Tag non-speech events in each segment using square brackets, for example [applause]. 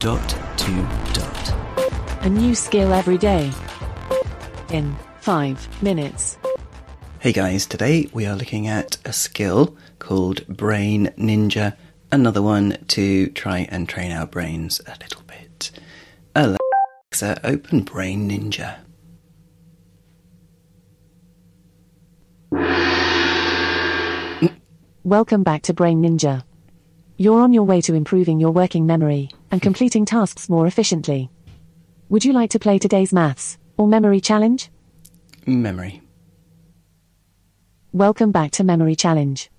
Dot to dot. A new skill every day. In 5 minutes. Hey guys, today we are looking at a skill called Brain Ninja. Another one to try and train our brains a little bit. Alexa, open Brain Ninja. Welcome back to Brain Ninja. You're on your way to improving your working memory and completing tasks more efficiently. Would you like to play today's maths or memory challenge? Memory. Welcome back to Memory Challenge.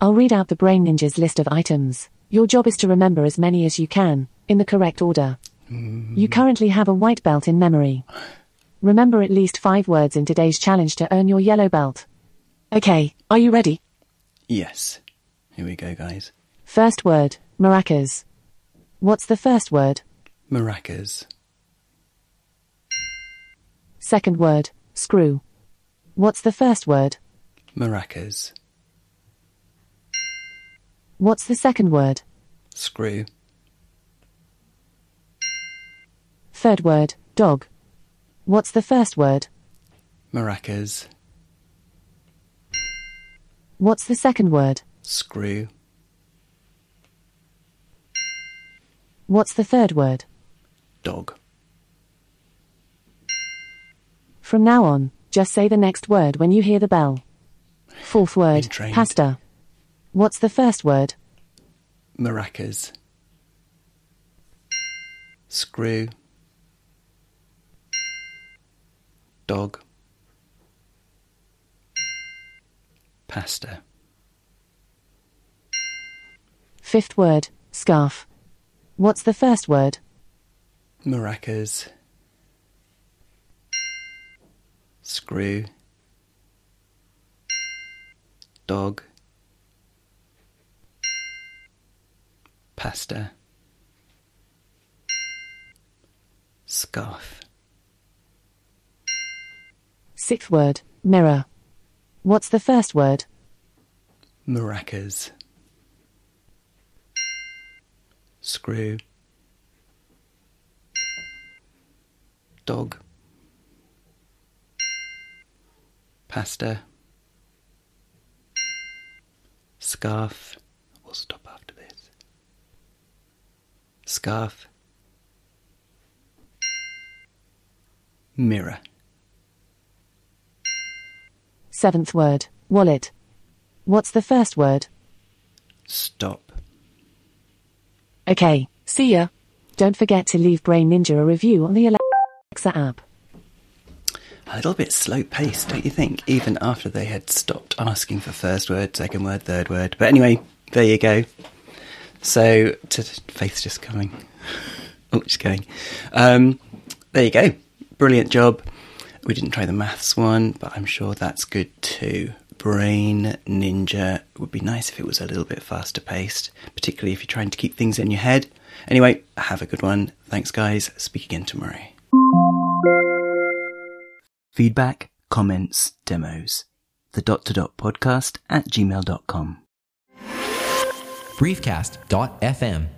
I'll read out the Brain Ninja's list of items. Your job is to remember as many as you can, in the correct order. You mm. currently have a white belt in memory. Remember at least five words in today's challenge to earn your yellow belt. Okay, are you ready? Yes. Here we go, guys. First word, maracas. What's the first word? Maracas. Second word, screw. What's the first word? Maracas. What's the second word? Screw. Third word, dog. What's the first word? Maracas. What's the second word? Screw. What's the third word? Dog. From now on, just say the next word when you hear the bell. Fourth word, pasta. What's the first word? Maracas. Screw. Dog. Pasta. Fifth word, scarf. What's the first word? Maracas. Screw. Dog. Pasta. Scarf. Sixth word, mirror. What's the first word? Maracas. Screw. Dog. Pasta. Scarf. We'll stop after this. Scarf. Mirror. Seventh word, wallet. What's the first word? Stop. Okay, see ya. Don't forget to leave Brain Ninja a review on the Alexa app. A little bit slow paced, don't you think? Even after they had stopped asking for first word, second word, third word. But anyway, there you go. So, to Faith's just coming. [laughs] Oh, she's going. Um, there you go. Brilliant job. We didn't try the maths one, but I'm sure that's good too. Brain Ninja It would be nice if it was a little bit faster paced, particularly if you're trying to keep things in your head. Anyway, have a good one. Thanks, guys. Speak again tomorrow. Feedback, comments, demos. The dot to dot podcast at gmail.com. briefcast.fm